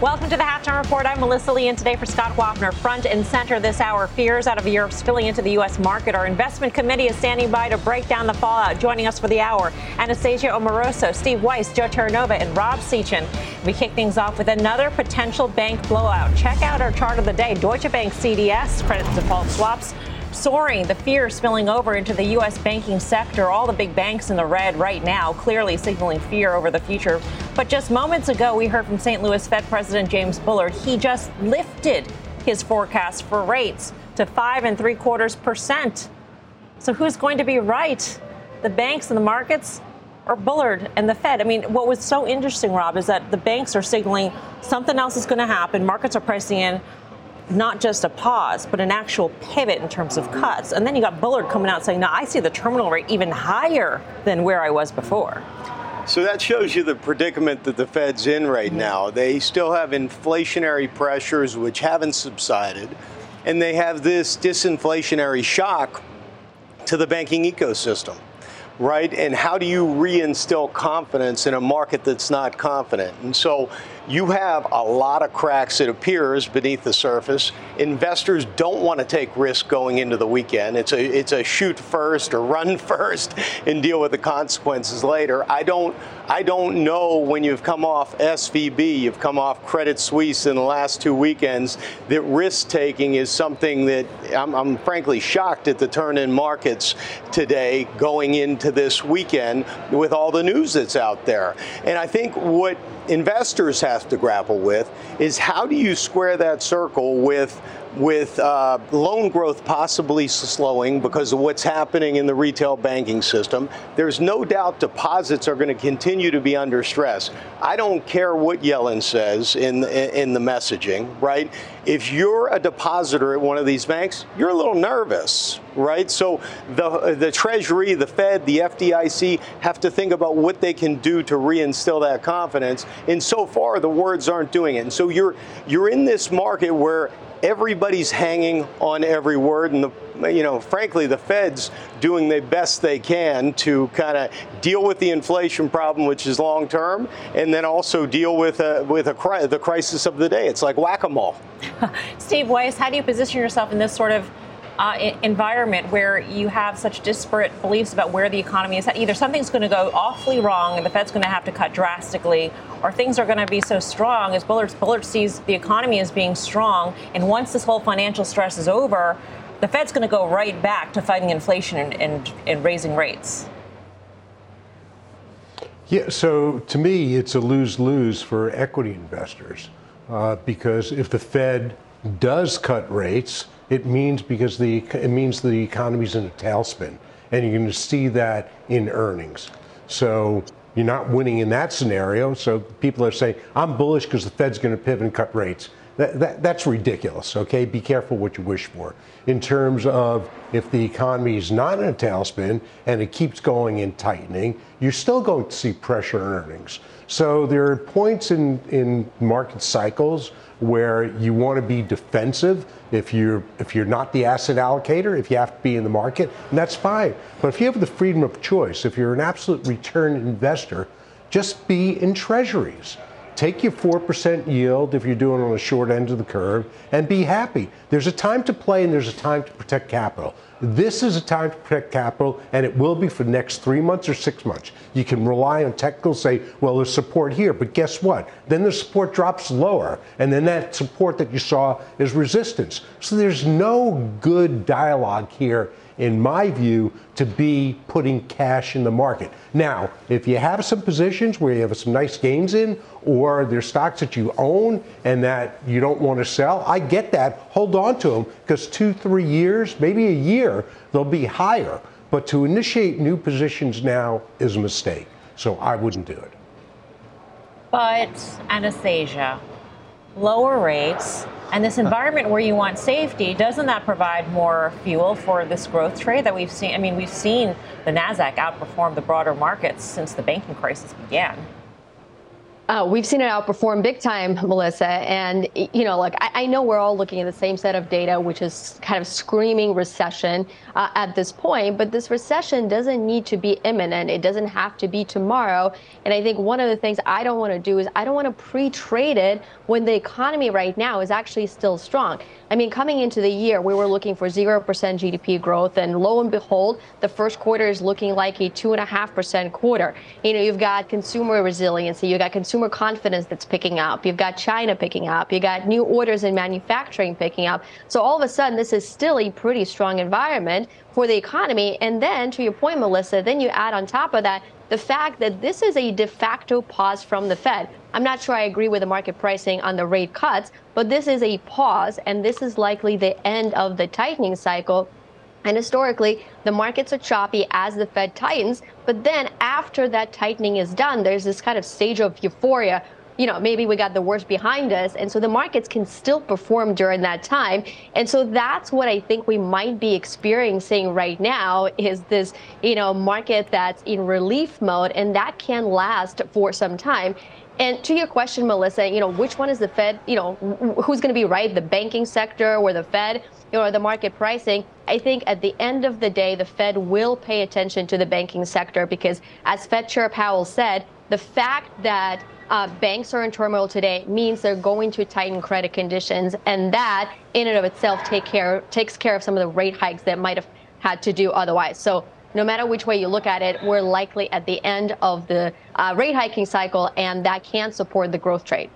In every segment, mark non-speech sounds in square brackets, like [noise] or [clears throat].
Welcome to the Halftime Report. I'm Melissa Lee, and today for Scott Wapner, front and center this hour, fears out of Europe spilling into the U.S. market. Our investment committee is standing by to break down the fallout. Joining us for the hour, Anastasia Amoroso, Steve Weiss, Joe Terranova, and Rob Sechan. We kick things off with another potential bank blowout. Check out our chart of the day. Deutsche Bank CDS, credit default swaps, soaring, the fear spilling over into the U.S. banking sector. All the big banks in the red right now, clearly signaling fear over the future. But just moments ago, we heard from St. Louis Fed President James Bullard. He just lifted his forecast for rates to five and three quarters percent. So who's going to be right? The banks and the markets or Bullard and the Fed? I mean, what was so interesting, Rob, is that the banks are signaling something else is going to happen. Markets are pricing in not just a pause, but an actual pivot in terms of cuts. And then you got Bullard coming out saying, no, I see the terminal rate even higher than where I was before. So that shows you the predicament that the Fed's in right now. They still have inflationary pressures which haven't subsided, and they have this disinflationary shock to the banking ecosystem right? And how do you reinstill confidence in a market that's not confident? And so you have a lot of cracks, it appears, beneath the surface. Investors don't want to take risk going into the weekend. It's a it's a shoot first or run [laughs] first and deal with the consequences later. I don't I don't know when you've come off SVB, you've come off Credit Suisse in the last two weekends, that risk taking is something that I'm, I'm frankly shocked at the turn in markets today going into this weekend with all the news that's out there. And I think what investors have to grapple with is how do you square that circle with with uh, loan growth possibly slowing because of what's happening in the retail banking system. There's no doubt deposits are going to continue to be under stress. I don't care what Yellen says in in the messaging, right? If you're a depositor at one of these banks, you're a little nervous, right? So the the Treasury, the Fed, the FDIC have to think about what they can do to reinstill that confidence. And so far, the words aren't doing it. And so you're you're in this market where everybody's hanging on every word and the you know frankly the feds doing the best they can to kind of deal with the inflation problem which is long term and then also deal with a, with a the crisis of the day it's like whack-a-mole [laughs] steve weiss how do you position yourself in this sort of uh, environment where you have such disparate beliefs about where the economy is. at. Either something's going to go awfully wrong and the Fed's going to have to cut drastically, or things are going to be so strong as Bullard, Bullard sees the economy as being strong. And once this whole financial stress is over, the Fed's going to go right back to fighting inflation and, and, and raising rates. Yeah, so to me, it's a lose lose for equity investors uh, because if the Fed does cut rates, it means because the it means the economy's in a tailspin, and you're going to see that in earnings. So you're not winning in that scenario. So people are saying I'm bullish because the Fed's going to pivot and cut rates. That, that, that's ridiculous. Okay, be careful what you wish for. In terms of if the economy is not in a tailspin and it keeps going in tightening, you're still going to see pressure on earnings. So there are points in, in market cycles where you want to be defensive if you're if you're not the asset allocator, if you have to be in the market, and that's fine. But if you have the freedom of choice, if you're an absolute return investor, just be in treasuries. Take your 4% yield if you're doing on the short end of the curve and be happy. There's a time to play and there's a time to protect capital. This is a time to protect capital, and it will be for the next three months or six months. You can rely on technical, say, well, there's support here, but guess what? Then the support drops lower, and then that support that you saw is resistance. So there's no good dialogue here in my view, to be putting cash in the market. Now, if you have some positions where you have some nice gains in, or there's stocks that you own and that you don't want to sell, I get that. Hold on to them because two, three years, maybe a year, they'll be higher. But to initiate new positions now is a mistake. So I wouldn't do it. But Anastasia, lower rates and this environment where you want safety, doesn't that provide more fuel for this growth trade that we've seen? I mean, we've seen the NASDAQ outperform the broader markets since the banking crisis began. Uh, we've seen it outperform big time, Melissa. And, you know, look, I, I, know we're all looking at the same set of data, which is kind of screaming recession uh, at this point. But this recession doesn't need to be imminent. It doesn't have to be tomorrow. And I think one of the things I don't want to do is I don't want to pre trade it when the economy right now is actually still strong. I mean, coming into the year, we were looking for 0% GDP growth, and lo and behold, the first quarter is looking like a 2.5% quarter. You know, you've got consumer resiliency, you've got consumer confidence that's picking up, you've got China picking up, you've got new orders in manufacturing picking up. So all of a sudden, this is still a pretty strong environment for the economy. And then, to your point, Melissa, then you add on top of that the fact that this is a de facto pause from the Fed. I'm not sure I agree with the market pricing on the rate cuts, but this is a pause, and this is likely the end of the tightening cycle. And historically, the markets are choppy as the Fed tightens. But then after that tightening is done, there's this kind of stage of euphoria you know, maybe we got the worst behind us. And so the markets can still perform during that time. And so that's what I think we might be experiencing right now is this, you know, market that's in relief mode and that can last for some time. And to your question, Melissa, you know, which one is the Fed, you know, who's going to be right, the banking sector or the Fed? You know, the market pricing, I think at the end of the day, the Fed will pay attention to the banking sector because, as Fed Chair Powell said, the fact that uh, banks are in turmoil today means they're going to tighten credit conditions, and that in and of itself take care takes care of some of the rate hikes that might have had to do otherwise. So no matter which way you look at it, we're likely at the end of the uh, rate hiking cycle, and that can support the growth trade.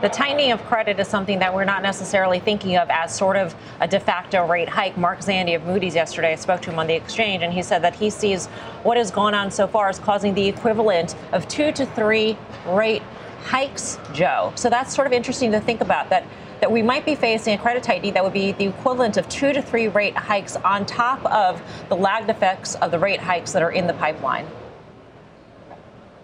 The tightening of credit is something that we're not necessarily thinking of as sort of a de facto rate hike. Mark Zandi of Moody's yesterday, I spoke to him on the exchange, and he said that he sees what has gone on so far as causing the equivalent of two to three rate hikes, Joe. So that's sort of interesting to think about that that we might be facing a credit tightening that would be the equivalent of two to three rate hikes on top of the lagged effects of the rate hikes that are in the pipeline.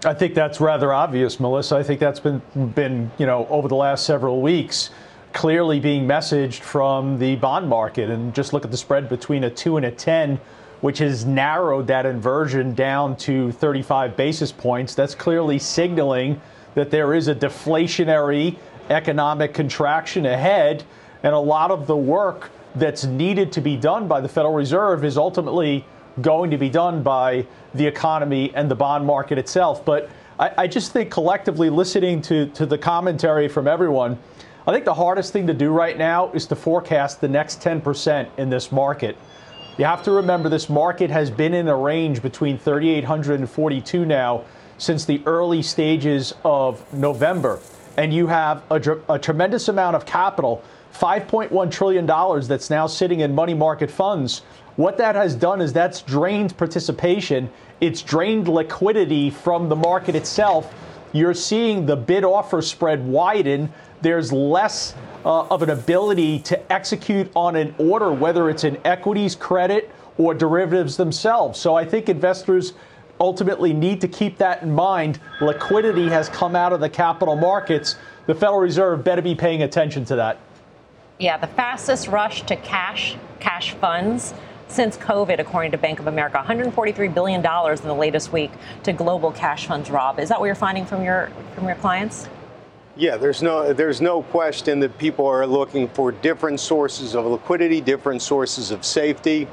I think that's rather obvious, Melissa. I think that's been been you know over the last several weeks clearly being messaged from the bond market. And just look at the spread between a two and a ten, which has narrowed that inversion down to 35 basis points. That's clearly signaling that there is a deflationary economic contraction ahead, and a lot of the work that's needed to be done by the Federal Reserve is ultimately going to be done by the economy and the bond market itself. But I, I just think collectively listening to, to the commentary from everyone, I think the hardest thing to do right now is to forecast the next 10% in this market. You have to remember this market has been in a range between 3,800 and 42 now since the early stages of November. And you have a, a tremendous amount of capital, $5.1 trillion that's now sitting in money market funds what that has done is that's drained participation, it's drained liquidity from the market itself. You're seeing the bid offer spread widen. There's less uh, of an ability to execute on an order, whether it's in equities, credit, or derivatives themselves. So I think investors ultimately need to keep that in mind. Liquidity has come out of the capital markets. The Federal Reserve better be paying attention to that. Yeah, the fastest rush to cash, cash funds since COVID, according to Bank of America. $143 billion in the latest week to global cash funds, Rob. Is that what you're finding from your, from your clients? Yeah, there's no there's no question that people are looking for different sources of liquidity, different sources of safety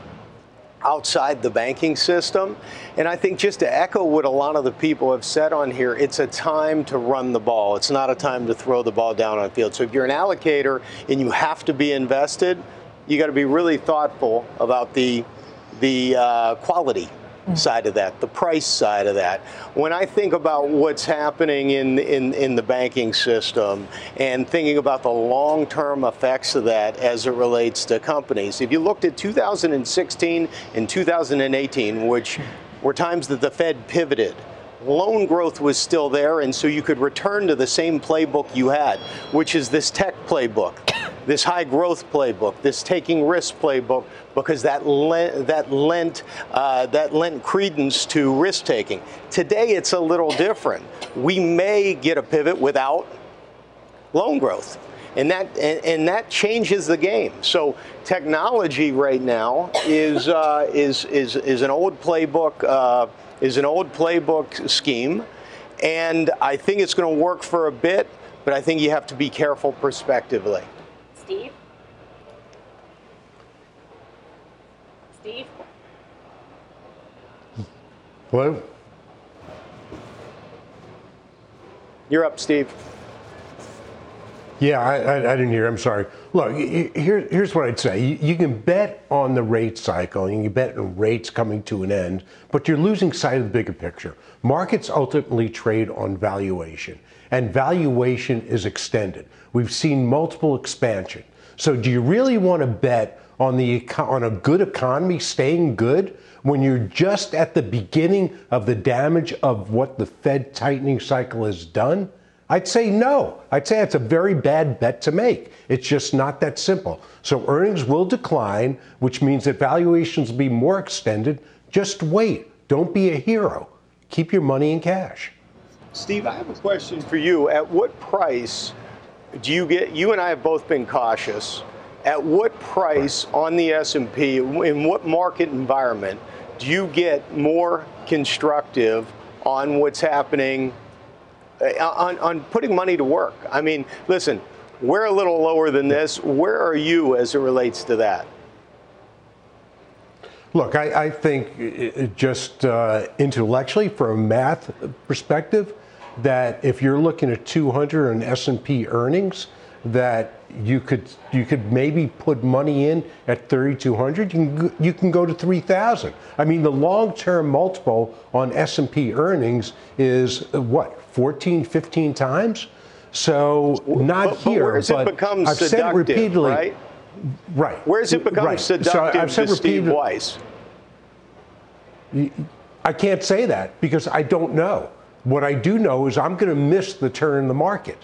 outside the banking system. And I think just to echo what a lot of the people have said on here, it's a time to run the ball. It's not a time to throw the ball down on the field. So if you're an allocator and you have to be invested, you got to be really thoughtful about the the uh, quality Mm. side of that, the price side of that. When I think about what's happening in, in, in the banking system and thinking about the long term effects of that as it relates to companies, if you looked at 2016 and 2018, which were times that the Fed pivoted, loan growth was still there, and so you could return to the same playbook you had, which is this tech playbook, this high growth playbook, this taking risk playbook, because that lent, that lent uh, that lent credence to risk taking. Today, it's a little different. We may get a pivot without loan growth. And that and, and that changes the game. So technology right now is uh, is is is an old playbook uh, is an old playbook scheme, and I think it's going to work for a bit. But I think you have to be careful prospectively. Steve? Steve? Hello? You're up, Steve. Yeah, I, I, I, didn't hear. I'm sorry. Look, here, here's what I'd say. You, you, can bet on the rate cycle, and you bet on rates coming to an end, but you're losing sight of the bigger picture. Markets ultimately trade on valuation, and valuation is extended. We've seen multiple expansion. So, do you really want to bet on the on a good economy staying good when you're just at the beginning of the damage of what the Fed tightening cycle has done? I'd say no. I'd say it's a very bad bet to make. It's just not that simple. So earnings will decline, which means that valuations will be more extended. Just wait. Don't be a hero. Keep your money in cash. Steve, I have a question for you. At what price do you get you and I have both been cautious. At what price on the S&P in what market environment do you get more constructive on what's happening Uh, on, on putting money to work. I mean, listen, we're a little lower than this. Where are you as it relates to that? Look, I, I think uh, uh, just uh, intellectually, from a math perspective, that if you're looking at 200 in S&P earnings, that you could you could maybe put money in at 3200 you can you can go to 3000 i mean the long-term multiple on s&p earnings is uh, what 14 15 times so not but, here but, but it becomes i've said repeatedly right right where's it become right. seductive so I've said to Steve Weiss? I can't say that because I don't know. What I do know is I'm going to miss the turn in the market.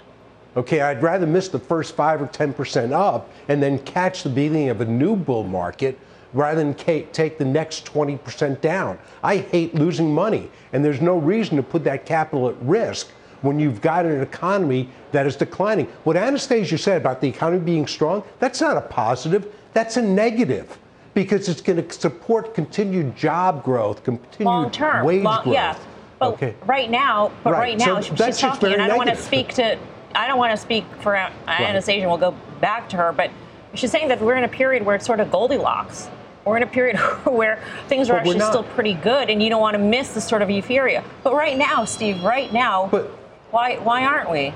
Okay, I'd rather miss the first 5 or 10% up and then catch the beginning of a new bull market rather than take the next 20% down. I hate losing money, and there's no reason to put that capital at risk when you've got an economy that is declining. What Anastasia said about the economy being strong, that's not a positive, that's a negative because it's going to support continued job growth, continued long term, wage long, growth. Yeah. But okay. right now, but right, right now, so she's talking, and I don't want to speak to I don't want to speak for right. Anastasia. We'll go back to her, but she's saying that we're in a period where it's sort of Goldilocks. We're in a period [laughs] where things are but actually still pretty good, and you don't want to miss this sort of euphoria. But right now, Steve, right now, but, why why aren't we?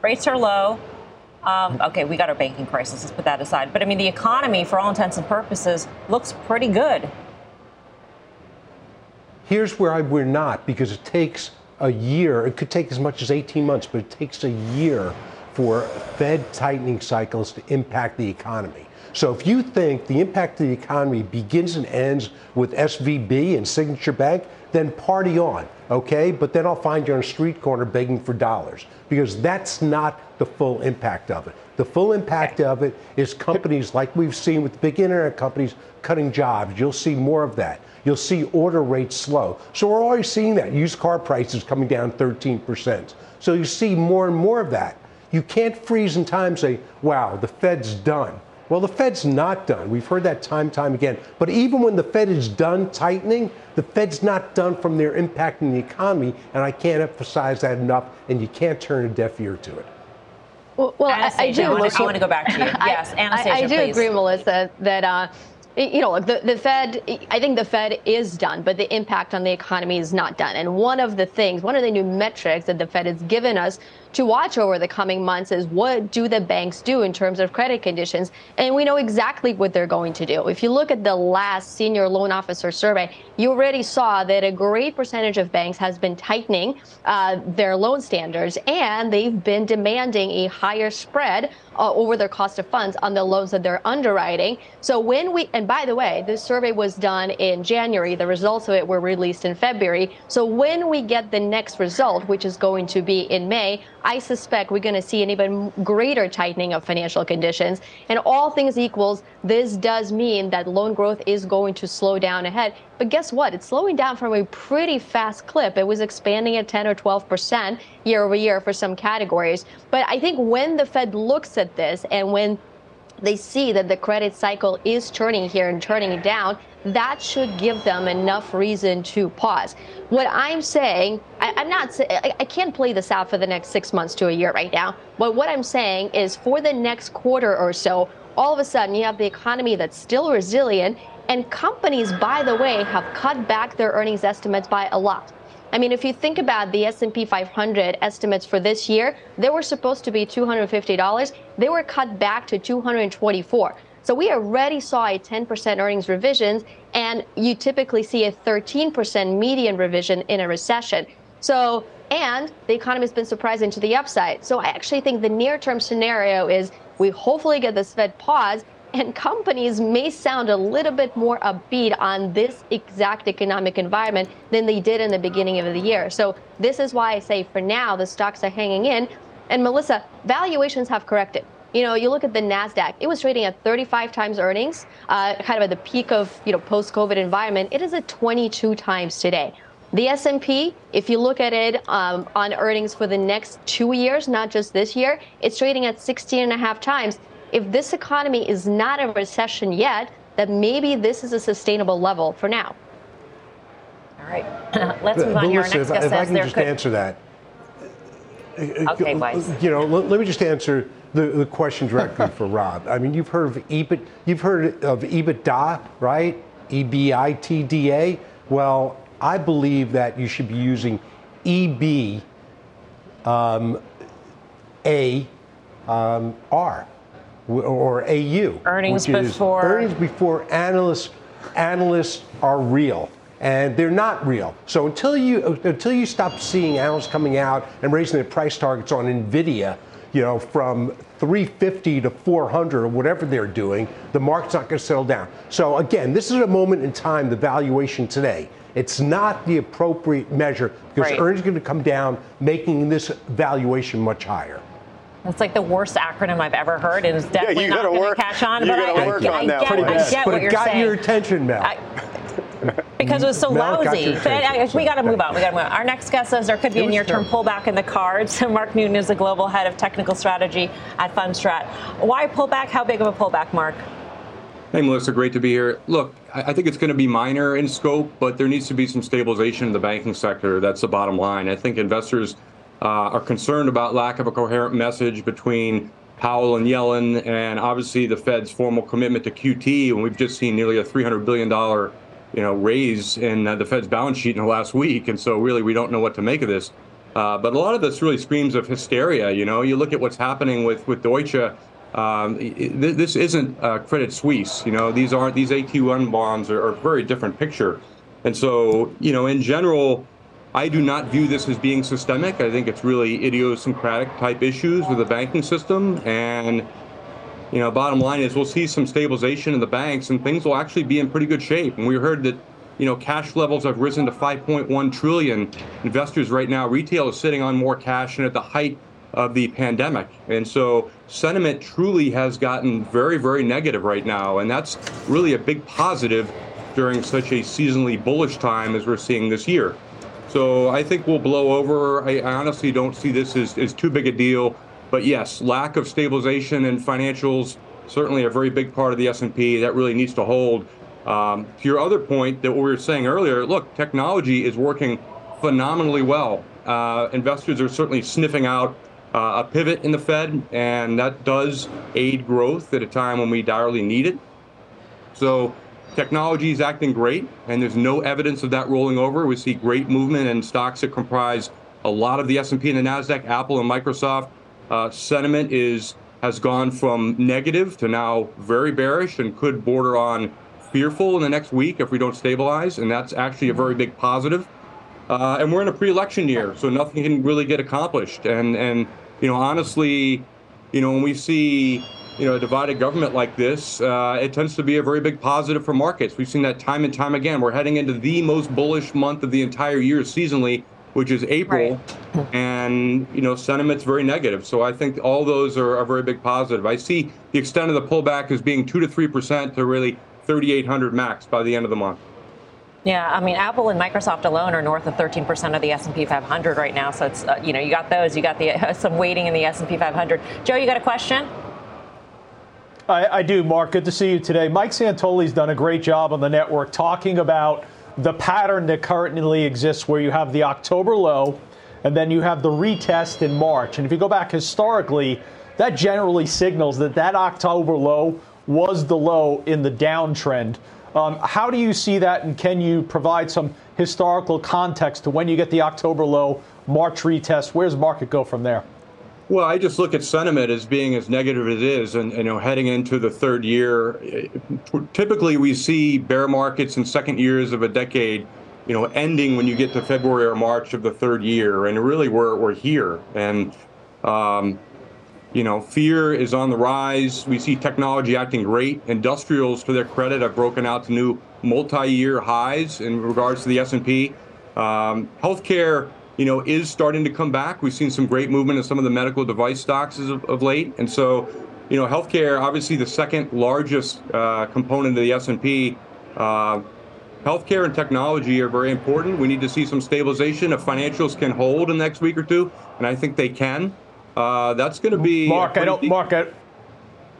Rates are low. Um, okay, we got our banking crisis. Let's put that aside. But I mean, the economy, for all intents and purposes, looks pretty good. Here's where I, we're not, because it takes a year, it could take as much as 18 months, but it takes a year for Fed tightening cycles to impact the economy. So if you think the impact of the economy begins and ends with SVB and Signature Bank, then party on, okay? But then I'll find you on a street corner begging for dollars because that's not the full impact of it. The full impact of it is companies like we've seen with the big internet companies cutting jobs. You'll see more of that you'll see order rates slow. So we're already seeing that. Used car prices coming down 13%. So you see more and more of that. You can't freeze in time and say, wow, the Fed's done. Well, the Fed's not done. We've heard that time time again. But even when the Fed is done tightening, the Fed's not done from their impact in the economy, and I can't emphasize that enough. And you can't turn a deaf ear to it. Well, well I, I, do. I want, to, I want to go back to you. [laughs] Yes, Anastasia, I, I do please. agree, Melissa, that uh, you know, the, the Fed, I think the Fed is done, but the impact on the economy is not done. And one of the things, one of the new metrics that the Fed has given us to watch over the coming months is what do the banks do in terms of credit conditions? And we know exactly what they're going to do. If you look at the last senior loan officer survey, you already saw that a great percentage of banks has been tightening uh, their loan standards and they've been demanding a higher spread uh, over their cost of funds on the loans that they're underwriting. So when we, and by the way, this survey was done in January. The results of it were released in February. So when we get the next result, which is going to be in May, I suspect we're going to see an even greater tightening of financial conditions. And all things equals, this does mean that loan growth is going to slow down ahead. But guess what? It's slowing down from a pretty fast clip. It was expanding at 10 or 12 percent year over year for some categories. But I think when the Fed looks at this and when they see that the credit cycle is turning here and turning down, that should give them enough reason to pause. What I'm saying, I, am not, I, I can't play this out for the next six months to a year right now. But what I'm saying is for the next quarter or so, all of a sudden you have the economy that's still resilient and companies, by the way, have cut back their earnings estimates by a lot. I mean, if you think about the S&P 500 estimates for this year, they were supposed to be $250. They were cut back to 224. So we already saw a 10% earnings revision, and you typically see a 13% median revision in a recession. So, and the economy has been surprising to the upside. So I actually think the near-term scenario is we hopefully get this Fed pause and companies may sound a little bit more upbeat on this exact economic environment than they did in the beginning of the year. So this is why I say for now the stocks are hanging in. And Melissa, valuations have corrected. You know, you look at the Nasdaq; it was trading at 35 times earnings, uh, kind of at the peak of you know post-COVID environment. It is at 22 times today. The S&P, if you look at it um, on earnings for the next two years, not just this year, it's trading at 16 and a half times if this economy is not in recession yet, then maybe this is a sustainable level for now. All right, [clears throat] let's move on. Your next if, guest if I can just could... answer that. Okay, Weiss. You know, let, let me just answer the, the question directly for [laughs] Rob. I mean, you've heard of EBIT, you've heard of EBITDA, right? E-B-I-T-D-A. Well, I believe that you should be using EB um, A um, R or AU. Earnings before earnings before analysts analysts are real. And they're not real. So until you until you stop seeing analysts coming out and raising their price targets on Nvidia, you know, from 350 to 400 or whatever they're doing, the market's not going to settle down. So again, this is a moment in time, the valuation today. It's not the appropriate measure because right. earnings are going to come down, making this valuation much higher. That's like the worst acronym I've ever heard. and It is definitely yeah, not going to catch on. You but I, work I, on I, that get, I get but it got saying. your attention, Mel. I, because it was so Mel lousy. we got to move on. We got to move on. Our next guest says there could be a near-term pullback in the cards. [laughs] Mark Newton is the global head of technical strategy at Fundstrat. Why pullback? How big of a pullback, Mark? Hey, Melissa, great to be here. Look, I think it's going to be minor in scope, but there needs to be some stabilization in the banking sector. That's the bottom line. I think investors uh, are concerned about lack of a coherent message between Powell and Yellen, and obviously the Fed's formal commitment to QT. And we've just seen nearly a $300 billion, you know, raise in the Fed's balance sheet in the last week. And so really, we don't know what to make of this. Uh, but a lot of this really screams of hysteria. You know, you look at what's happening with with Deutsche. Um, this isn't uh, Credit Suisse. You know, these aren't these AT1 bonds are, are a very different picture. And so, you know, in general, I do not view this as being systemic. I think it's really idiosyncratic type issues with the banking system. And, you know, bottom line is we'll see some stabilization in the banks and things will actually be in pretty good shape. And we heard that, you know, cash levels have risen to 5.1 trillion. Investors right now, retail is sitting on more cash than at the height of the pandemic. And so sentiment truly has gotten very, very negative right now. And that's really a big positive during such a seasonally bullish time as we're seeing this year. So I think we'll blow over. I, I honestly don't see this as, as too big a deal. But yes, lack of stabilization in financials certainly a very big part of the S&P that really needs to hold. Um, to your other point that we were saying earlier, look, technology is working phenomenally well. Uh, investors are certainly sniffing out uh, a pivot in the Fed, and that does aid growth at a time when we direly need it. So Technology is acting great, and there's no evidence of that rolling over. We see great movement in stocks that comprise a lot of the S&P and the Nasdaq, Apple and Microsoft. Uh, sentiment is has gone from negative to now very bearish and could border on fearful in the next week if we don't stabilize, and that's actually a very big positive. Uh, and we're in a pre-election year, so nothing can really get accomplished. And and you know, honestly, you know, when we see you know a divided government like this, uh, it tends to be a very big positive for markets. We've seen that time and time again. We're heading into the most bullish month of the entire year seasonally which is April, right. and you know sentiment's very negative. So I think all those are a very big positive. I see the extent of the pullback as being two to three percent to really 3,800 max by the end of the month. Yeah, I mean, Apple and Microsoft alone are north of 13% of the S&P 500 right now. So it's uh, you know you got those, you got the uh, [laughs] some weighting in the S&P 500. Joe, you got a question? I, I do, Mark. Good to see you today. Mike Santoli's done a great job on the network talking about the pattern that currently exists where you have the October low and then you have the retest in March. And if you go back historically, that generally signals that that October low was the low in the downtrend. Um, how do you see that, and can you provide some historical context to when you get the October low, March retest? Where's the market go from there? Well, I just look at sentiment as being as negative as it is, and you know, heading into the third year, typically we see bear markets in second years of a decade, you know, ending when you get to February or March of the third year, and really we're we're here, and um, you know, fear is on the rise. We see technology acting great. Industrials, to their credit, have broken out to new multi-year highs in regards to the S&P. Um, healthcare you know, is starting to come back. We've seen some great movement in some of the medical device stocks of, of late, and so, you know, healthcare, obviously the second largest uh, component of the S&P. Uh, healthcare and technology are very important. We need to see some stabilization. If financials can hold in the next week or two, and I think they can, uh, that's going to be. Mark, I don't. Deep... Mark, I...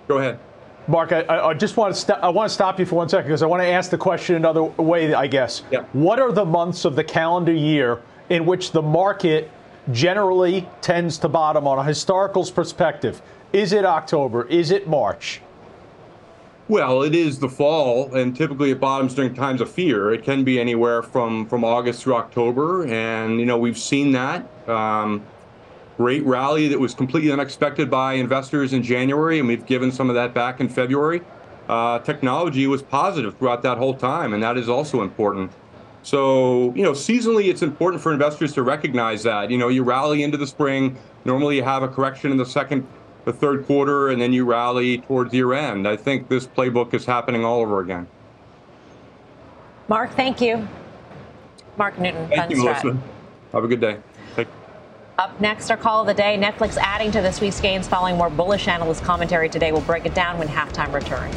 go ahead. Mark, I, I, just want to st- I want to stop you for one second because I want to ask the question another way. I guess. Yeah. What are the months of the calendar year? In which the market generally tends to bottom on a historical perspective? Is it October? Is it March? Well, it is the fall, and typically it bottoms during times of fear. It can be anywhere from, from August through October, and you know we've seen that um, great rally that was completely unexpected by investors in January, and we've given some of that back in February. Uh, technology was positive throughout that whole time, and that is also important. So, you know, seasonally, it's important for investors to recognize that. You know, you rally into the spring. Normally, you have a correction in the second, the third quarter, and then you rally towards year end. I think this playbook is happening all over again. Mark, thank you. Mark Newton, thank you, Melissa. Have a good day. Up next, our call of the day. Netflix adding to this week's gains following more bullish analyst commentary today. We'll break it down when halftime returns.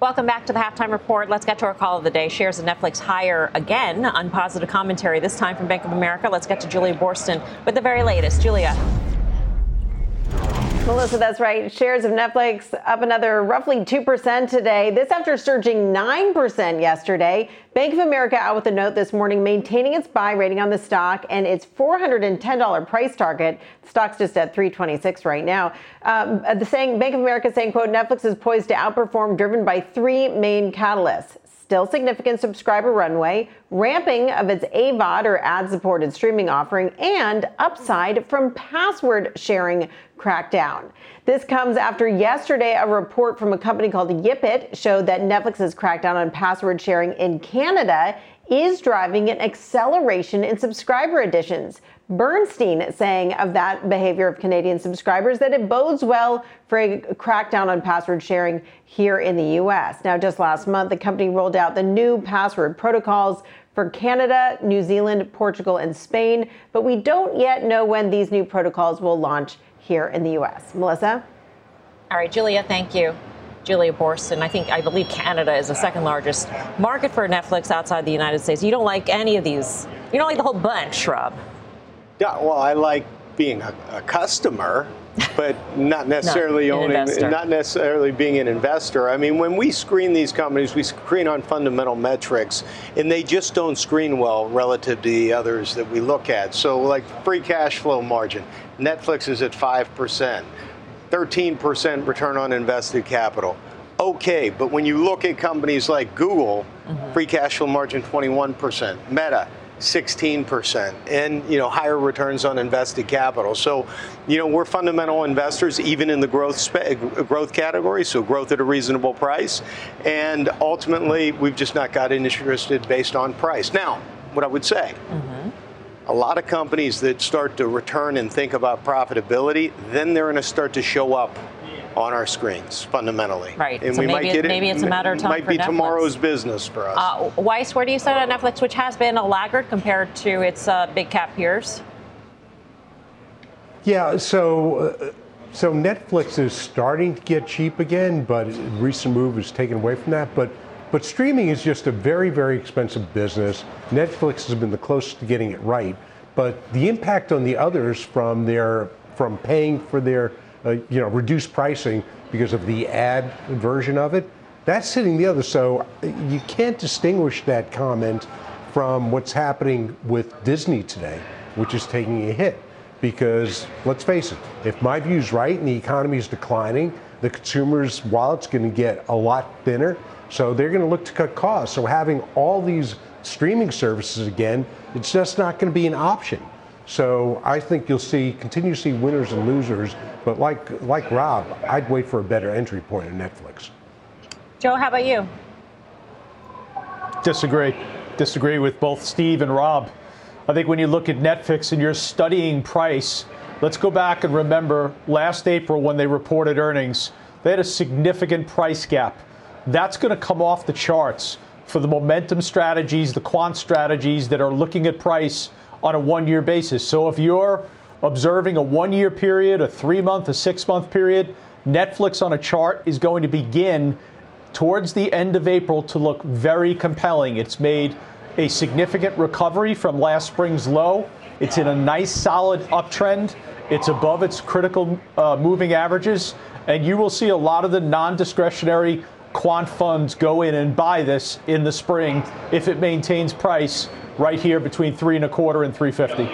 Welcome back to the halftime report. Let's get to our call of the day. Shares of Netflix higher again on positive commentary, this time from Bank of America. Let's get to Julia Boorstin with the very latest. Julia. Melissa, that's right. Shares of Netflix up another roughly 2% today. This after surging 9% yesterday. Bank of America out with a note this morning maintaining its buy rating on the stock and its $410 price target. Stock's just at 326 right now. Um, the saying Bank of America saying, quote, Netflix is poised to outperform driven by three main catalysts still significant subscriber runway, ramping of its AVOD or ad supported streaming offering, and upside from password sharing crackdown. This comes after yesterday a report from a company called Yipit showed that Netflix's crackdown on password sharing in Canada is driving an acceleration in subscriber additions. Bernstein saying of that behavior of Canadian subscribers that it bodes well for a crackdown on password sharing here in the US. Now, just last month, the company rolled out the new password protocols for Canada, New Zealand, Portugal, and Spain, but we don't yet know when these new protocols will launch here in the US. Melissa? All right, Julia, thank you. Julia Boorstin. I think I believe Canada is the second largest market for Netflix outside the United States. You don't like any of these. You don't like the whole bunch, Rob. Yeah, well, I like being a, a customer, but not necessarily Not owning, not necessarily being an investor. I mean, when we screen these companies, we screen on fundamental metrics, and they just don't screen well relative to the others that we look at. So, like free cash flow margin, Netflix is at five percent, 13% return on invested capital. Okay, but when you look at companies like Google, free cash flow margin 21%, Meta 16%, and you know higher returns on invested capital. So, you know we're fundamental investors even in the growth spe- growth category, so growth at a reasonable price, and ultimately we've just not got interested based on price. Now, what I would say mm-hmm. a lot of companies that start to return and think about profitability, then they're going to start to show up on our screens fundamentally. Right. And So we maybe might get it. maybe it's a matter of time Might for be Netflix. tomorrow's business for us. Uh, Weiss, where do you sit on Netflix, which has been a laggard compared to its uh, big cap peers? Yeah, so uh, so Netflix is starting to get cheap again, but recent move has taken away from that. But but streaming is just a very very expensive business. Netflix has been the closest to getting it right, but the impact on the others from their from paying for their uh, you know reduced pricing because of the ad version of it, that's hitting the other. So uh, you can't distinguish that comment from what's happening with Disney today, which is taking a hit because let's face it, if my view's right and the economy is declining, the consumer's wallet's going to get a lot thinner, so they're going to look to cut costs. So having all these streaming services again, it's just not going to be an option. So I think you'll see continue to see winners and losers, but like like Rob, I'd wait for a better entry point in Netflix. Joe, how about you? Disagree. Disagree with both Steve and Rob. I think when you look at Netflix and you're studying price, let's go back and remember last April when they reported earnings, they had a significant price gap. That's going to come off the charts for the momentum strategies, the quant strategies that are looking at price on a one year basis. So if you're observing a one year period, a three month, a six month period, Netflix on a chart is going to begin towards the end of April to look very compelling. It's made a significant recovery from last spring's low. It's in a nice solid uptrend. It's above its critical uh, moving averages. And you will see a lot of the non discretionary quant funds go in and buy this in the spring if it maintains price right here between three and a quarter and 350.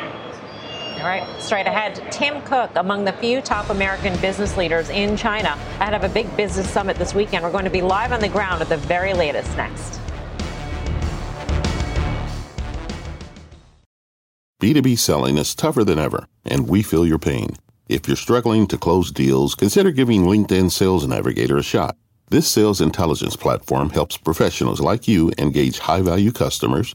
All right, straight ahead. Tim Cook, among the few top American business leaders in China, ahead of a big business summit this weekend. We're going to be live on the ground at the very latest next. B2B selling is tougher than ever, and we feel your pain. If you're struggling to close deals, consider giving LinkedIn Sales Navigator a shot. This sales intelligence platform helps professionals like you engage high value customers,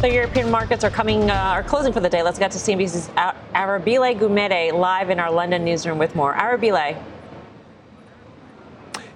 The European markets are coming, uh, are closing for the day. Let's get to CNBC's Ar- Arabile Gumede live in our London newsroom with more. Arabile.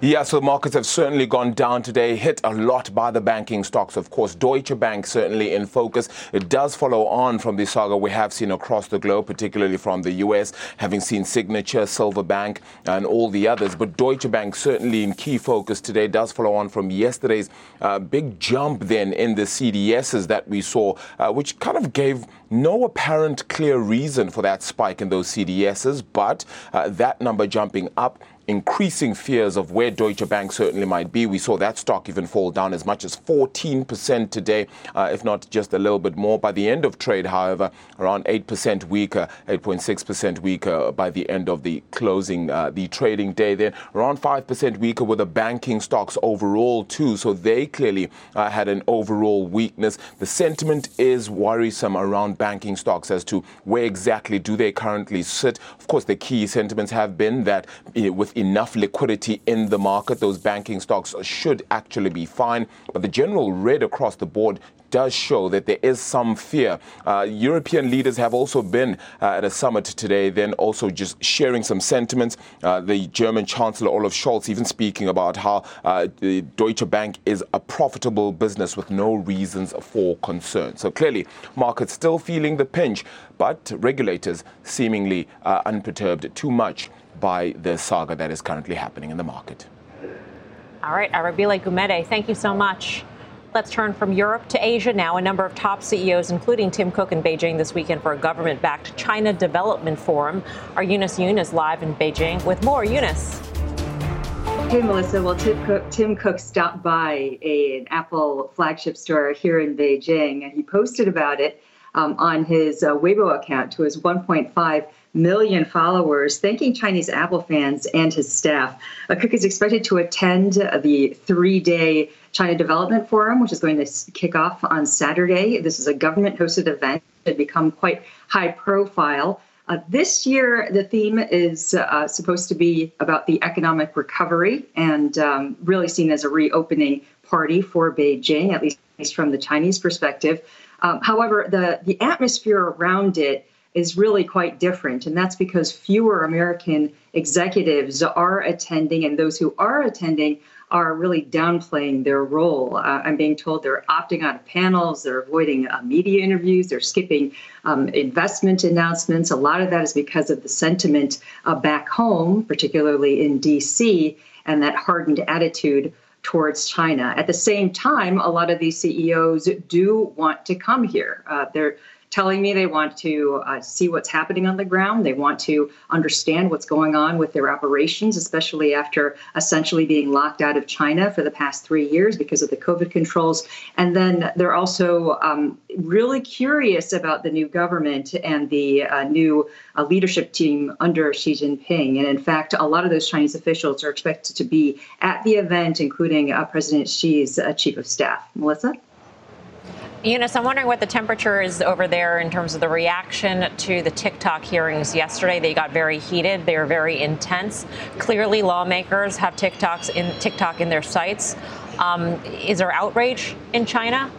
Yeah, so markets have certainly gone down today, hit a lot by the banking stocks. Of course, Deutsche Bank certainly in focus. It does follow on from the saga we have seen across the globe, particularly from the US, having seen Signature, Silver Bank, and all the others. But Deutsche Bank certainly in key focus today does follow on from yesterday's uh, big jump then in the CDSs that we saw, uh, which kind of gave no apparent clear reason for that spike in those CDSs, but uh, that number jumping up increasing fears of where Deutsche Bank certainly might be. We saw that stock even fall down as much as 14% today, uh, if not just a little bit more. By the end of trade, however, around 8% weaker, 8.6% weaker by the end of the closing, uh, the trading day. Then around 5% weaker with the banking stocks overall too. So they clearly uh, had an overall weakness. The sentiment is worrisome around banking stocks as to where exactly do they currently sit. Of course, the key sentiments have been that eh, with enough liquidity in the market, those banking stocks should actually be fine. But the general red across the board does show that there is some fear. Uh, European leaders have also been uh, at a summit today, then also just sharing some sentiments. Uh, the German Chancellor Olaf Scholz even speaking about how uh, Deutsche Bank is a profitable business with no reasons for concern. So clearly, markets still feeling the pinch, but regulators seemingly uh, unperturbed too much by the saga that is currently happening in the market. All right, Arabile Gumede, thank you so much. Let's turn from Europe to Asia now. A number of top CEOs, including Tim Cook in Beijing this weekend for a government backed China Development Forum. Our Eunice Yoon is live in Beijing with more. Eunice. Hey, Melissa. Well, Tim Cook, Tim Cook stopped by a, an Apple flagship store here in Beijing, and he posted about it um, on his uh, Weibo account to his 1.5 million followers, thanking Chinese Apple fans and his staff. Uh, Cook is expected to attend the three day China Development Forum, which is going to kick off on Saturday. This is a government hosted event that become quite high profile. Uh, this year, the theme is uh, supposed to be about the economic recovery and um, really seen as a reopening party for Beijing, at least from the Chinese perspective. Um, however, the, the atmosphere around it is really quite different. And that's because fewer American executives are attending, and those who are attending are really downplaying their role. Uh, I'm being told they're opting out of panels, they're avoiding uh, media interviews, they're skipping um, investment announcements. A lot of that is because of the sentiment uh, back home, particularly in DC, and that hardened attitude towards China. At the same time, a lot of these CEOs do want to come here. Uh, they're telling me they want to uh, see what's happening on the ground. They want to understand what's going on with their operations, especially after essentially being locked out of China for the past three years because of the COVID controls. And then they're also um, really curious about the new government and the uh, new uh, leadership team under Xi Jinping. And in fact, a lot of those Chinese officials are expected to be at the event, including uh, President Xi's uh, chief of staff. Melissa? Eunice, I'm wondering what the temperature is over there in terms of the reaction to the TikTok hearings yesterday. They got very heated. They were very intense. Clearly, lawmakers have TikToks in TikTok in their sights. Um, is there outrage in China?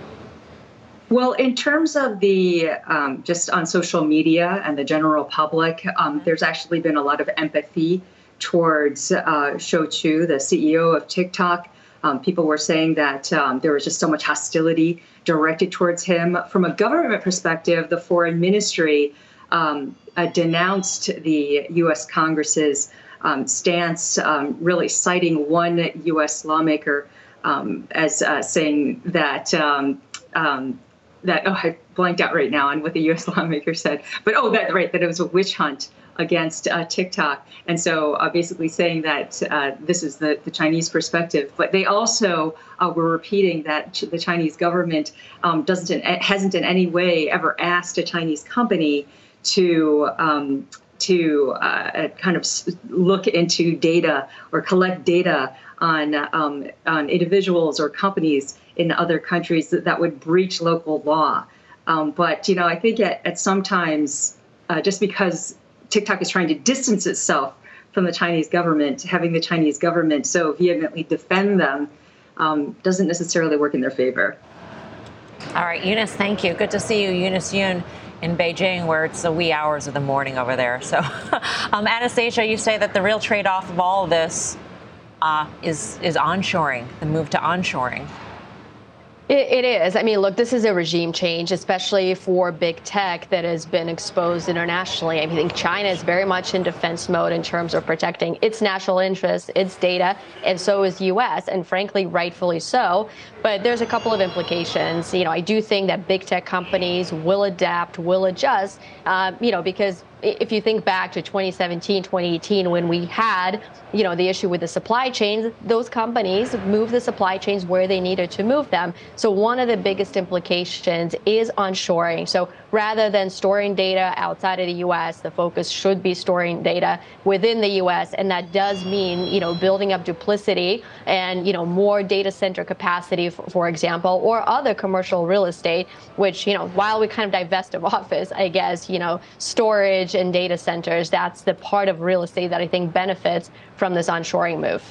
Well, in terms of the um, just on social media and the general public, um, there's actually been a lot of empathy towards uh, Shou Chew, the CEO of TikTok. Um, people were saying that um, there was just so much hostility directed towards him. From a government perspective, the foreign ministry um, uh, denounced the U.S. Congress's um, stance, um, really citing one U.S. lawmaker um, as uh, saying that that oh I blanked out right now on what the U.S. [laughs] lawmaker said, but oh that right that it was a witch hunt against uh, TikTok, and so uh, basically saying that uh, this is the, the Chinese perspective. But they also uh, were repeating that ch- the Chinese government um, doesn't in, hasn't in any way ever asked a Chinese company to. Um, to uh, kind of look into data or collect data on um, on individuals or companies in other countries that, that would breach local law. Um, but you know, I think at, at sometimes uh, just because TikTok is trying to distance itself from the Chinese government, having the Chinese government so vehemently defend them um, doesn't necessarily work in their favor. All right, Eunice, thank you. Good to see you, Eunice Yoon in Beijing, where it's the wee hours of the morning over there. So, [laughs] um, Anastasia, you say that the real trade off of all of this uh, is is onshoring, the move to onshoring. It, it is. I mean, look, this is a regime change, especially for big tech that has been exposed internationally. I think China is very much in defense mode in terms of protecting its national interests, its data, and so is U.S. and frankly, rightfully so. But there's a couple of implications. You know, I do think that big tech companies will adapt, will adjust. Uh, you know, because if you think back to 2017, 2018, when we had, you know, the issue with the supply chains, those companies moved the supply chains where they needed to move them. So one of the biggest implications is onshoring. So rather than storing data outside of the U.S., the focus should be storing data within the U.S. And that does mean, you know, building up duplicity and, you know, more data center capacity, for, for example, or other commercial real estate, which, you know, while we kind of divest of [laughs] office, I guess, you know, storage and data centers, that's the part of real estate that I think benefits from this onshoring move.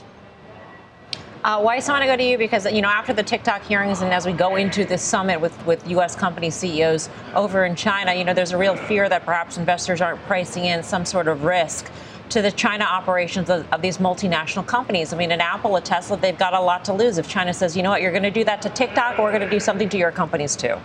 Uh, Weiss, I want to go to you because you know after the TikTok hearings and as we go into this summit with with U.S. company CEOs over in China, you know there's a real fear that perhaps investors aren't pricing in some sort of risk to the China operations of, of, these multinational companies. I mean, an Apple, a Tesla, they've got a lot to lose if China says, you know what, you're going to do that to TikTok, we're going to do something to your companies too.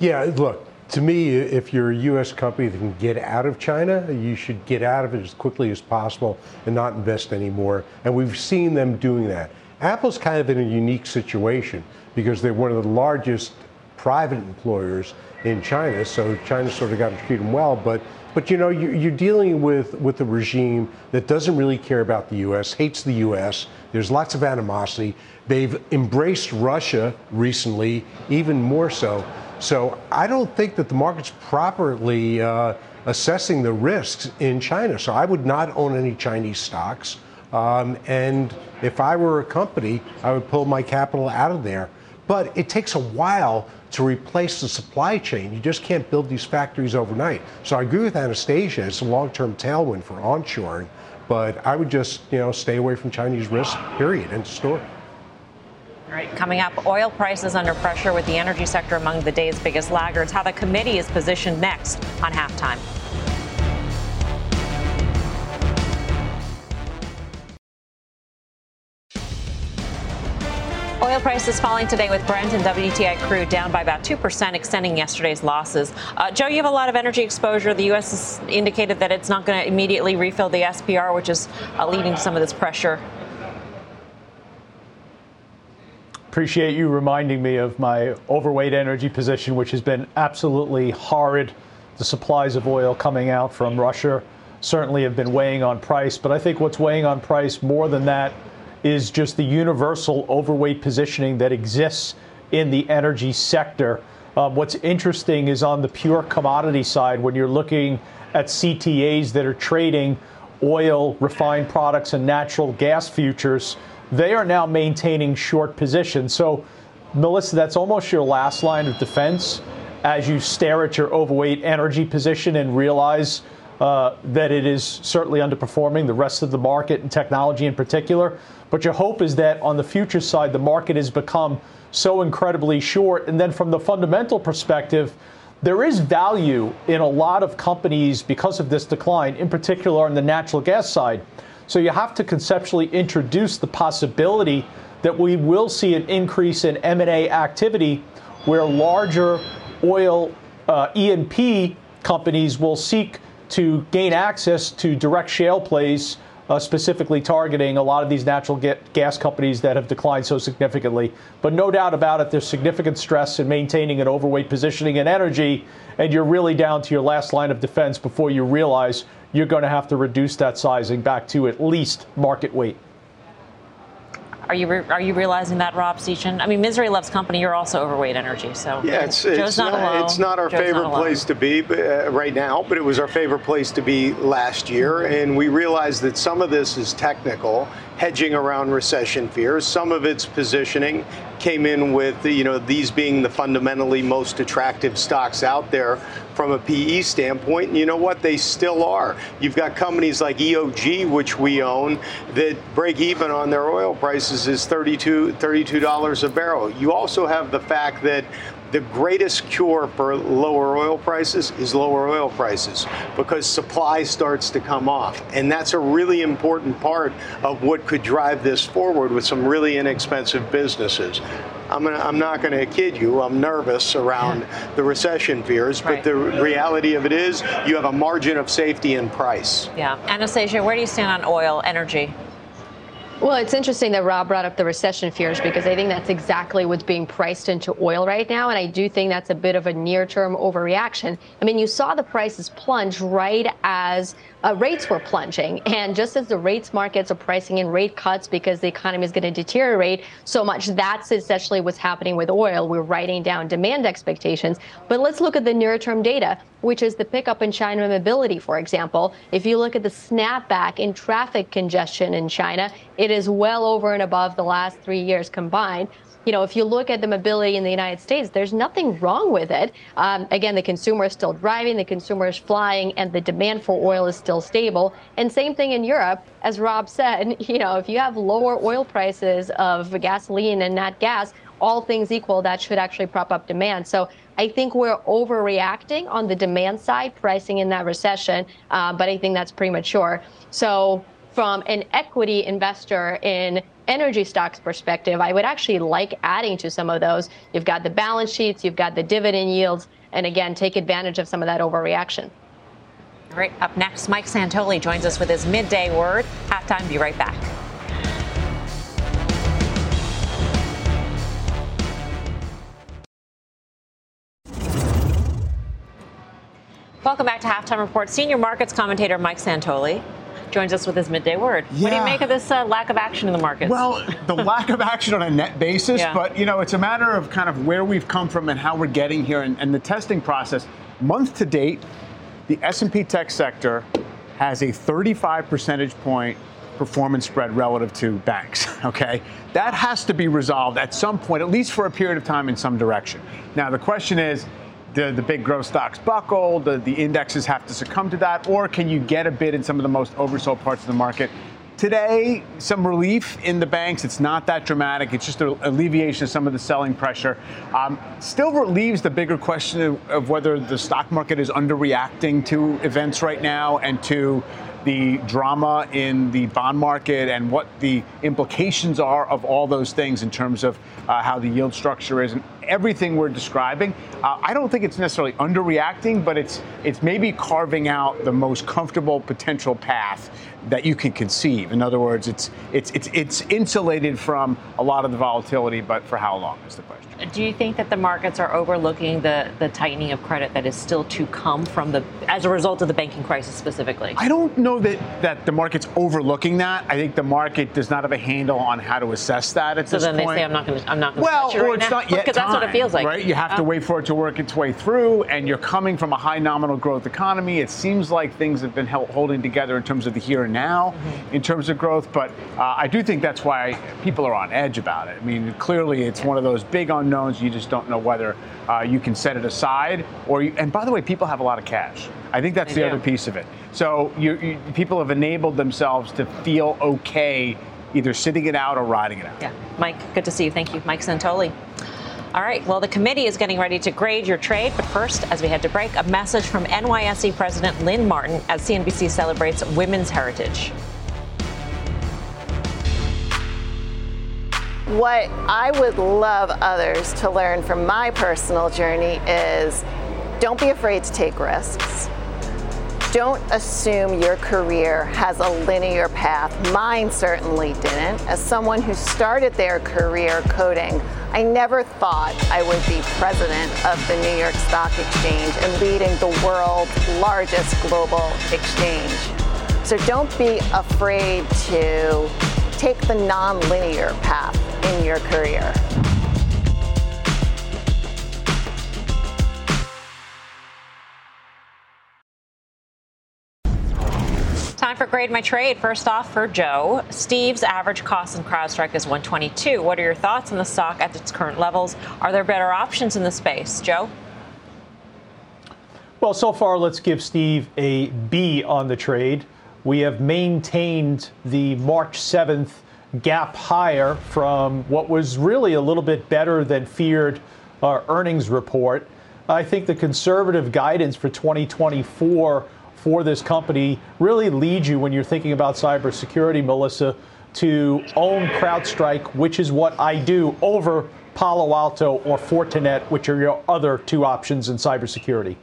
Yeah, look, to me, if you're a U.S. company that can get out of China, you should get out of it as quickly as possible and not invest anymore. And we've seen them doing that. Apple's kind of in a unique situation because they're one of the largest private employers in China, so China sort of got to treat them well. But but you know, you're dealing with with a regime that doesn't really care about the U.S., hates the U.S. There's lots of animosity. They've embraced Russia recently, even more so. So I don't think that the market's properly uh, assessing the risks in China. So I would not own any Chinese stocks. Um, and if I were a company, I would pull my capital out of there. But it takes a while to replace the supply chain. You just can't build these factories overnight. So I agree with Anastasia. It's a long-term tailwind for onshoring, but I would just, you know, stay away from Chinese risk. Period. End story. All right, coming up, oil prices under pressure with the energy sector among the day's biggest laggards. How the committee is positioned next on halftime. Oil prices falling today with Brent and WTI crude down by about 2%, extending yesterday's losses. Uh, Joe, you have a lot of energy exposure. The U.S. has indicated that it's not going to immediately refill the SPR, which is uh, leading to some of this pressure Appreciate you reminding me of my overweight energy position, which has been absolutely horrid. The supplies of oil coming out from Russia certainly have been weighing on price, but I think what's weighing on price more than that is just the universal overweight positioning that exists in the energy sector. Um, what's interesting is on the pure commodity side, when you're looking at CTAs that are trading oil, refined products, and natural gas futures they are now maintaining short positions. So, Melissa, that's almost your last line of defense as you stare at your overweight energy position and realize uh, that it is certainly underperforming the rest of the market and technology in particular. But your hope is that on the future side, the market has become so incredibly short. And then from the fundamental perspective, there is value in a lot of companies because of this decline, in particular on the natural gas side. So you have to conceptually introduce the possibility that we will see an increase in M&A activity where larger oil uh, E&P companies will seek to gain access to direct shale plays, uh, specifically targeting a lot of these natural gas companies that have declined so significantly. But no doubt about it, there's significant stress in maintaining an overweight positioning in energy, and you're really down to your last line of defense before you realize you're going to have to reduce that sizing back to at least market weight. Are you re- are you realizing that, Rob Sechan? I mean, misery loves company. You're also overweight energy, so yeah, it's, Joe's it's not, not, alone. It's not our Joe's favorite not place to be uh, right now, but it was our favorite place to be last year, and we realized that some of this is technical, hedging around recession fears. Some of its positioning came in with you know these being the fundamentally most attractive stocks out there from a PE standpoint. And you know what? They still are. You've got companies like EOG, which we own, that break even on their oil prices is $32, $32 a barrel. You also have the fact that the greatest cure for lower oil prices is lower oil prices because supply starts to come off. And that's a really important part of what could drive this forward with some really inexpensive businesses. I'm, gonna, I'm not going to kid you. I'm nervous around the recession fears, but Right. the reality of it is you have a margin of safety in price. Yeah. Anastasia, where do you stand on oil, energy? Well, it's interesting that Rob brought up the recession fears because I think that's exactly what's being priced into oil right now. And I do think that's a bit of a near term overreaction. I mean, you saw the prices plunge right as uh, rates were plunging. And just as the rates markets are pricing in rate cuts because the economy is going to deteriorate so much, that's essentially what's happening with oil. We're writing down demand expectations. But let's look at the near term data, which is the pickup in China mobility, for example. If you look at the snapback in traffic congestion in China, it is well over and above the last three years combined. You know, if you look at the mobility in the United States, there's nothing wrong with it. Um, again, the consumer is still driving, the consumer is flying, and the demand for oil is still stable. And same thing in Europe, as Rob said. [laughs] You know, if you have lower oil prices of gasoline and not gas, all things equal, that should actually prop up demand. So I think we're overreacting on the demand side, pricing in that recession, uh, but I think that's premature. So from an equity investor in energy stocks perspective, I would actually like adding to some of those. You've got the balance sheets, you've got the dividend yields, and again, take advantage of some of that overreaction. All right. Up next, Mike Santoli joins us with his midday word. Halftime. Be right back. Welcome back to Halftime Report. Senior markets commentator Mike Santoli joins us with his midday word. What do you make of this uh, lack of action in the markets? Well, the [laughs] lack of action on a net basis, Yeah. but you know, it's a matter of kind of where we've come from and how we're getting here, and, and the testing process. Month to date, the S&P tech sector has a 35 percentage point performance spread relative to banks. [laughs] Okay, that has to be resolved at some point, at least for a period of time in some direction. Now, the question is. The, the big growth stocks buckle, the, the indexes have to succumb to that, or can you get a bid in some of the most oversold parts of the market? Today, some relief in the banks. It's not that dramatic. It's just an alleviation of some of the selling pressure. Um, still relieves the bigger question of, of whether the stock market is underreacting to events right now and to the drama in the bond market and what the implications are of all those things in terms of uh, how the yield structure is and everything we're describing. Uh, I don't think it's necessarily underreacting, but it's it's maybe carving out the most comfortable potential path that you can conceive. In other words, it's it's it's it's insulated from a lot of the volatility, but for how long is the question? do you think that the markets are overlooking the, the tightening of credit that is still to come from the as a result of the banking crisis specifically? I don't know that, that the market's overlooking that. I think the market does not have a handle on how to assess that at so this then they say I'm not going to I'm not going to Well, or right it's now not yet [laughs] because that's what it feels like, right? You have to Oh. wait for it to work its way through, and you're coming from a high nominal growth economy. It seems like things have been held, holding together in terms of the here and now, Mm-hmm. in terms of growth. But uh, I do think that's why people are on edge about it. I mean, clearly, it's one of those big unknowns. You just don't know whether uh, you can set it aside, or you, and by the way, people have a lot of cash. I think that's They the do. other piece of it. So you, you, people have enabled themselves to feel okay, either sitting it out or riding it out. Yeah, Mike, good to see you. Thank you, Mike Santoli. All right, well, the committee is getting ready to grade your trade, but first, as we head to break, a message from NYSE President Lynn Martin as CNBC celebrates Women's Heritage. What I would love others to learn from my personal journey is don't be afraid to take risks. Don't assume your career has a linear path. Mine certainly didn't. As someone who started their career coding, I never thought I would be president of the New York Stock Exchange and leading the world's largest global exchange. So don't be afraid to take the non-linear path in your career. Time for grade my trade. First off, for Joe, Steve's average cost in CrowdStrike is 122. What are your thoughts on the stock at its current levels? Are there better options in the space, Joe? Well, so far, let's give Steve a B on the trade. We have maintained the March 7th gap higher from what was really a little bit better than feared uh, earnings report. I think the conservative guidance for 2024 for this company really leads you when you're thinking about cybersecurity, Melissa, to own CrowdStrike, which is what I do, over Palo Alto or Fortinet, which are your other two options in cybersecurity.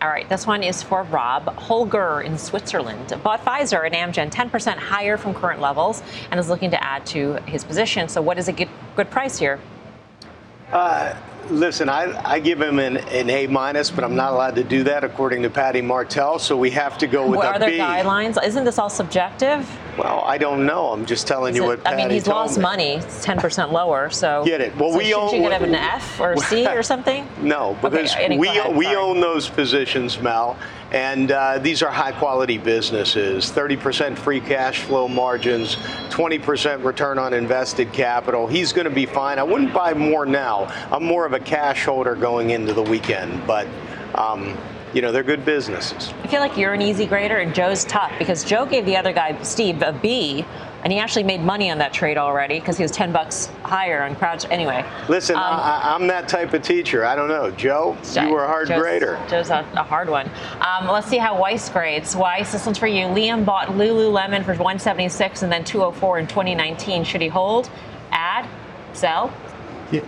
All right, this one is for Rob Holger in Switzerland. Bought Pfizer and Amgen 10% higher from current levels and is looking to add to his position. So, what is a good, good price here? Uh, listen, I, I give him an, an A minus, but I'm not allowed to do that according to Patty Martell. So we have to go with what, a are there B. guidelines? Isn't this all subjective? Well, I don't know. I'm just telling Is you it- what Patty I mean, he's lost me. money. It's 10% lower. So Get it. Well, so we should own- you get an F or a C [laughs] or something? No, because Okay, Eddie, we, we own those positions, Mel. And uh, these are high quality businesses 30% free cash flow margins, 20% return on invested capital. He's going to be fine. I wouldn't buy more now. I'm more of a cash holder going into the weekend, but, um, you know, they're good businesses. I feel like you're an easy grader and Joe's tough because Joe gave the other guy, Steve, a B, and he actually made money on that trade already because he was 10 bucks higher on Crouch. Anyway, Listen, Um, I, I'm that type of teacher. I don't know. Joe, you were a hard Joe's, grader. Joe's a, a hard one. Um, let's see how Weiss grades. Weiss, this one's for you. Liam bought Lululemon for 176 and then 204 in 2019. Should he hold? Add? Sell? Yeah.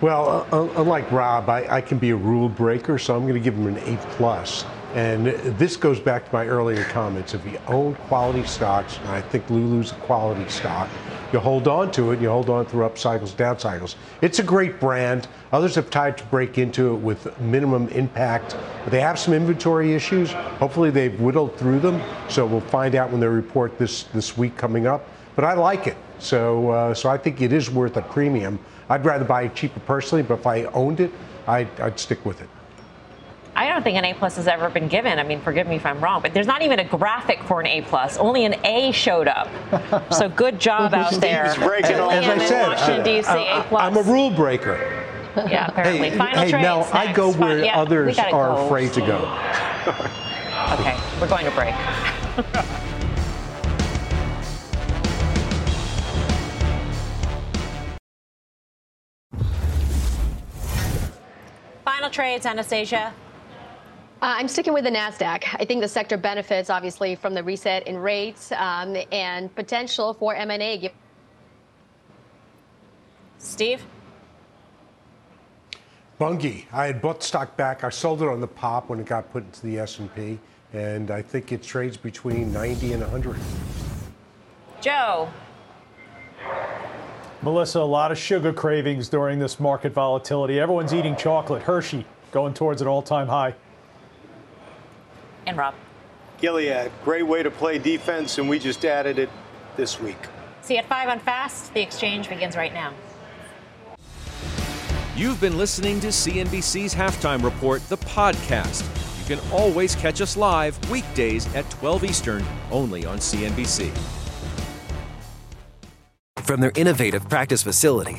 Well, uh, unlike Rob, I, I can be a rule breaker, so I'm going to give him an A plus. And this goes back to my earlier comments. If you own quality stocks, and I think Lulu's a quality stock, you hold on to it, you hold on through up cycles, down cycles. It's a great brand. Others have tried to break into it with minimum impact. But they have some inventory issues. Hopefully, they've whittled through them. So we'll find out when they report this this week coming up. But I like it. So uh, so I think it is worth a premium. I'd rather buy it cheaper personally, but if I owned it, I'd, I'd stick with it. I don't think an A plus has ever been given. I mean, forgive me if I'm wrong, but there's not even a graphic for an A plus. Only an A showed up. So good [laughs] job out there. Steve's breaking all- Liam As I in said, Washington, I- D.C. I- A plus. I'm a rule breaker. Yeah, apparently. Hey, Final hey trades Mel, I go Fine- where yeah, others are go. afraid to go. [laughs] Okay, we're going to break. [laughs] Final trades, Anastasia. Uh, I'm sticking with the NASDAQ. I think the sector benefits, obviously, from the reset in rates um, and potential for M&A. Steve? Bunge. I had bought stock back. I sold it on the pop when it got put into the S&P, and I think it trades between 90 and 100. Joe. Melissa, a lot of sugar cravings during this market volatility. Everyone's eating chocolate. Hershey going towards an all time high. And Rob. Gilead, great way to play defense, and we just added it this week. See at 5 on Fast. The exchange begins right now. You've been listening to CNBC's Halftime Report, the podcast. You can always catch us live weekdays at 12 Eastern, only on CNBC. From their innovative practice facility